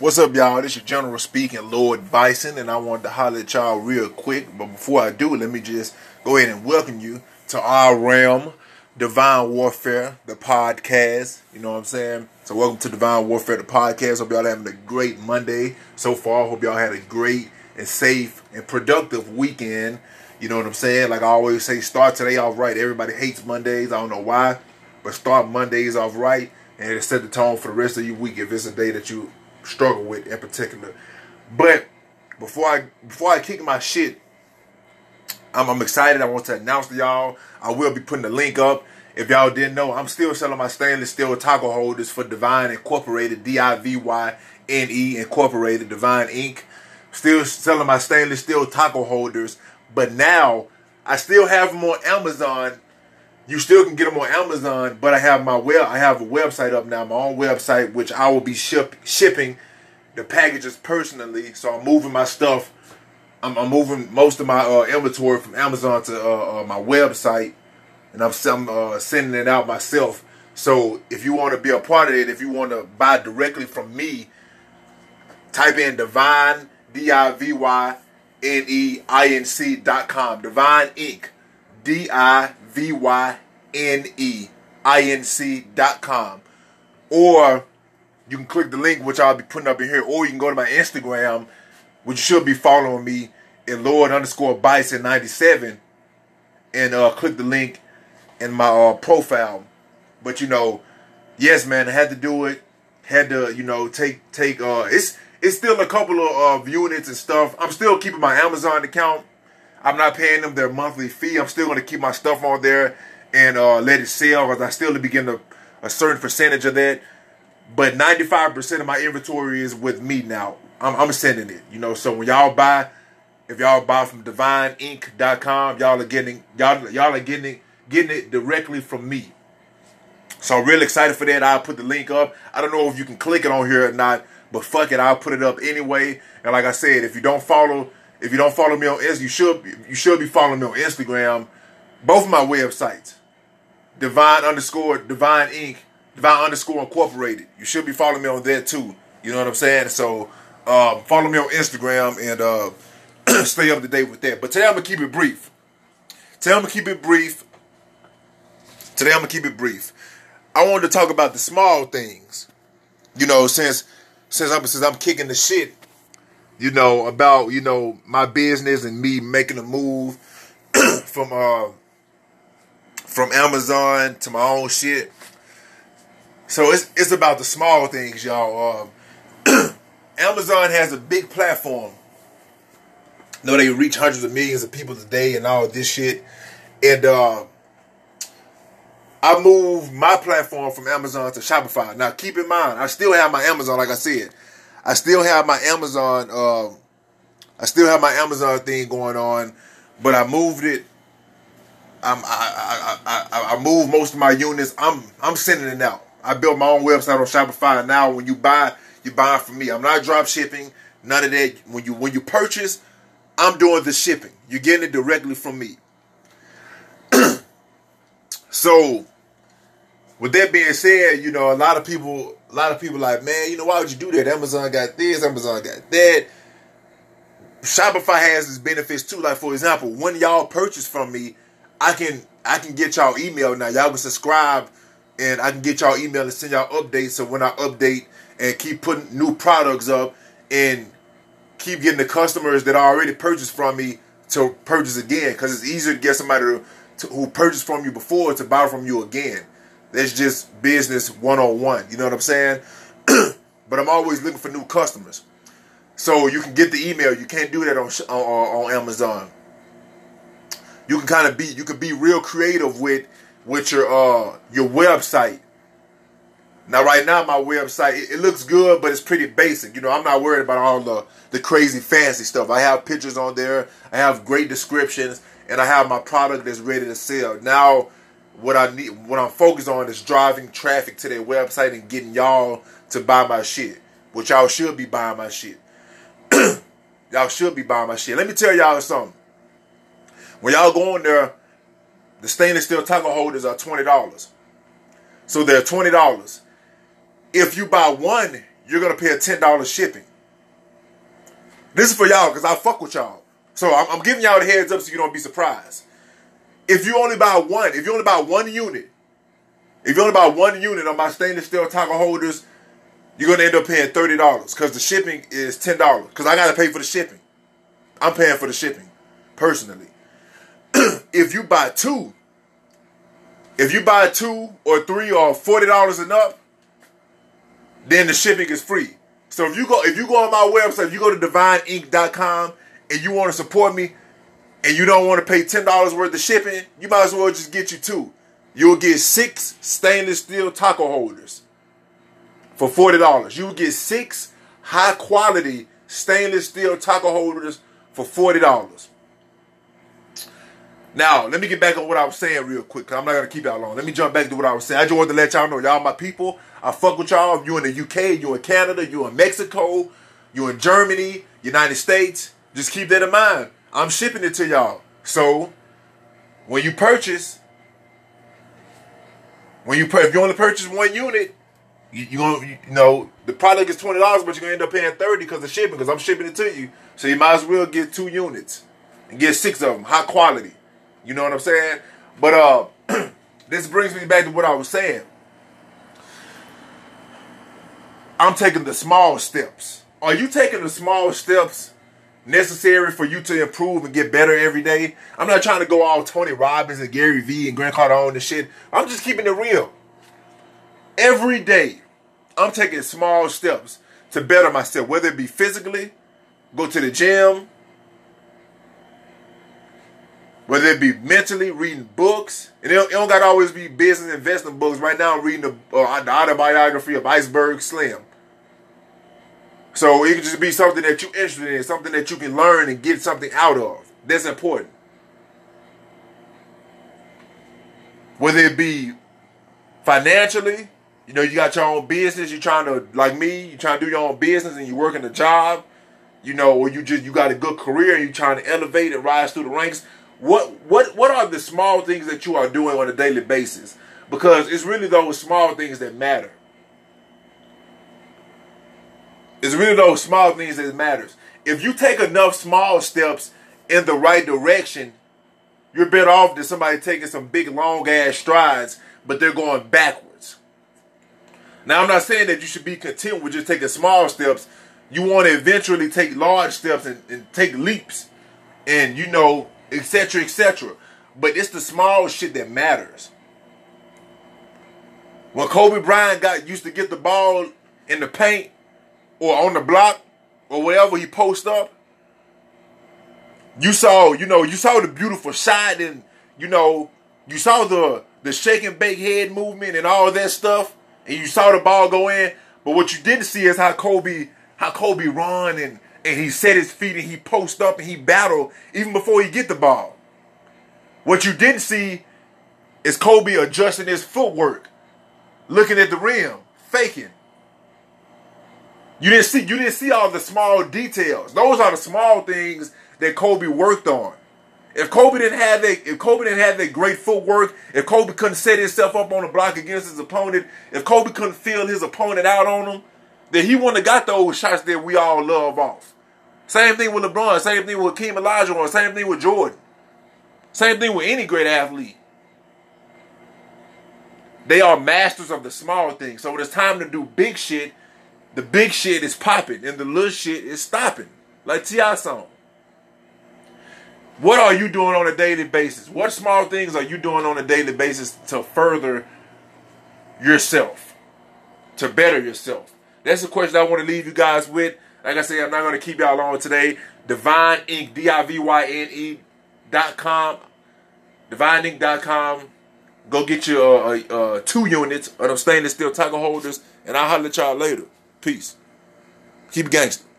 What's up, y'all? This your General speaking, Lord Bison, and I wanted to holler at y'all real quick. But before I do, let me just go ahead and welcome you to our realm, Divine Warfare, the podcast. You know what I'm saying? So, welcome to Divine Warfare, the podcast. Hope y'all having a great Monday so far. Hope y'all had a great and safe and productive weekend. You know what I'm saying? Like I always say, start today off right. Everybody hates Mondays. I don't know why, but start Mondays off right and it set the tone for the rest of your week if it's a day that you struggle with in particular. But before I before I kick my shit, I'm, I'm excited. I want to announce to y'all I will be putting the link up. If y'all didn't know, I'm still selling my stainless steel taco holders for Divyne Incorporated, D-I-V-Y-N-E Incorporated, Divyne Inc. Still selling my stainless steel taco holders, but now I still have them on Amazon. You still can get them on Amazon, but I have my web. I have a website up now, my own website, which I will be ship, shipping the packages personally. So I'm moving my stuff. I'm, I'm moving most of my uh, inventory from Amazon to uh, uh, my website, and I'm, I'm uh, sending it out myself. So if you want to be a part of it, if you want to buy directly from me, type in Divyne D I V Y N E I N C dot com. Divyne Inc. D I V Y N E I N C dot com. Or you can click the link, which I'll be putting up in here, or you can go to my Instagram, which you should be following me in Lord underscore Bison 97 and uh, click the link in my uh, profile. But you know, yes, man, I had to do it. Had to, you know, take take uh it's it's still a couple of uh, units and stuff. I'm still keeping my Amazon account. I'm not paying them their monthly fee. I'm still going to keep my stuff on there and uh, let it sell because I still be getting a, certain percentage of that. But 95% of my inventory is with me now. I'm, I'm sending it, you know. So when y'all buy, if y'all buy from DivyneInc.com, y'all are getting y'all y'all are getting getting it directly from me. So I'm really excited for that. I'll put the link up. I don't know if you can click it on here or not, but fuck it, I'll put it up anyway. And like I said, if you don't follow, if you don't follow me on Instagram, you should you should be following me on Instagram. Both my websites, Divyne underscore Divyne Inc. Divyne underscore Incorporated. You should be following me on there too. You know what I'm saying? So um, follow me on Instagram and uh, stay up to date with that. But today I'm gonna keep it brief. Today I'm gonna keep it brief. Today I'm gonna keep it brief. I wanted to talk about the small things. You know, since since I'm since I'm kicking the shit, you know, about, you know, my business and me making a move from uh from Amazon to my own shit. So it's it's about the small things, y'all. Um, Amazon has a big platform. You know they reach hundreds of millions of people today and all this shit. And uh I moved my platform from Amazon to Shopify. Now, keep in mind, I still have my Amazon, like I said. I still have my Amazon. Uh, I still have my Amazon thing going on, but I moved it. I'm, I, I, I, I moved most of my units. I'm I'm sending it out. I built my own website on Shopify. Now, when you buy, you buy from me. I'm not drop shipping. None of that. When you when you purchase, I'm doing the shipping. You're getting it directly from me. So, with that being said, you know, a lot of people, a lot of people like, man, you know, why would you do that? Amazon got this, Amazon got that. Shopify has its benefits too. Like for example, when y'all purchase from me, I can I can get y'all email now. Y'all can subscribe, and I can get y'all email and send y'all updates. So when I update and keep putting new products up, and keep getting the customers that already purchased from me to purchase again, because it's easier to get somebody to to, who purchased from you before to buy from you again. That's just business 101. You know what I'm saying? but I'm always looking for new customers. So you can get the email. You can't do that on on, on Amazon. You can kind of be you can be real creative with with your uh your website. Now right now my website it, it looks good, but it's pretty basic. You know, I'm not worried about all the the crazy fancy stuff. I have pictures on there. I have great descriptions and I have my product that's ready to sell. Now, what I need, what I'm focused on is driving traffic to their website and getting y'all to buy my shit, which y'all should be buying my shit. y'all should be buying my shit. Let me tell y'all something. When y'all go in there, the stainless steel taco holders are twenty dollars. So they're twenty dollars. If you buy one you're gonna pay a ten dollars shipping. This is for y'all because I fuck with y'all. So I'm, I'm giving y'all the heads up so you don't be surprised. If you only buy one, if you only buy one unit, if you only buy one unit on my stainless steel taco holders, you're gonna end up paying thirty dollars because the shipping is ten dollars. Because I gotta pay for the shipping. I'm paying for the shipping personally. if you buy two, if you buy two or three or forty dollars and up, then the shipping is free. So if you go if you go on my website, if you go to divyneinc.com and you want to support me and you don't want to pay ten dollars worth of shipping, you might as well just get you two. You'll get six stainless steel taco holders for forty dollars. You will get six high quality stainless steel taco holders for forty dollars. Now, let me get back on what I was saying real quick, because I'm not going to keep y'all long. Let me jump back to what I was saying. I just wanted to let y'all know, y'all my people. I fuck with y'all. You in the UK, you in Canada, you in Mexico, you in Germany, United States, just keep that in mind. I'm shipping it to y'all. So, when you purchase, when you if you only purchase one unit, you, you gonna you know the product is twenty dollars, but you're gonna end up paying thirty because of shipping. Because I'm shipping it to you, so you might as well get two units and get six of them, high quality. You know what I'm saying? But uh, this brings me back to what I was saying. I'm taking the small steps. Are you taking the small steps necessary for you to improve and get better every day? I'm not trying to go all Tony Robbins and Gary Vee and Grant Cardone and shit. I'm just keeping it real. Every day, I'm taking small steps to better myself, whether it be physically, go to the gym, whether it be mentally reading books, and it don't, don't got to always be business investment books. Right now, I'm reading the, uh, the autobiography of Iceberg Slim. So it can just be something that you're interested in, something that you can learn and get something out of. That's important. Whether it be financially, you know, you got your own business, you're trying to, like me, you're trying to do your own business and you're working a job, you know, or you just, you got a good career and you're trying to elevate and rise through the ranks what what what are the small things that you are doing on a daily basis? Because it's really those small things that matter. It's really those small things that matters. If you take enough small steps in the right direction, you're better off than somebody taking some big long ass strides, but they're going backwards. Now I'm not saying that you should be content with just taking small steps. You want to eventually take large steps and, and take leaps and you know etc., etc. But it's the small shit that matters. When Kobe Bryant got used to get the ball in the paint or on the block or wherever he post up, you saw, you know, you saw the beautiful shot and you know, you saw the the shake and bake head movement and all that stuff, and you saw the ball go in. But what you didn't see is how Kobe, how Kobe run and and he set his feet and he post up and he battled even before he get the ball. What you didn't see is Kobe adjusting his footwork, looking at the rim, faking. You didn't see you didn't see all the small details. Those are the small things that Kobe worked on. If Kobe didn't have that, if Kobe didn't have that great footwork, if Kobe couldn't set himself up on the block against his opponent, if Kobe couldn't feel his opponent out on him, then he wouldn't have got those shots that we all love off. Same thing with LeBron. Same thing with Hakeem Olajuwon. Same thing with Jordan. Same thing with any great athlete. They are masters of the small things. So when it's time to do big shit, the big shit is popping and the little shit is stopping. Like T.I. song. What are you doing on a daily basis? What small things are you doing on a daily basis to further yourself? To better yourself? That's the question I want to leave you guys with. Like I said, I'm not going to keep y'all on today. Divyne Inc. D-I-V-Y-N-E dot com. DivyneInc.com. Go get your uh, uh, two units of them stainless steel taco holders, and I'll holler at y'all later. Peace. Keep gangster.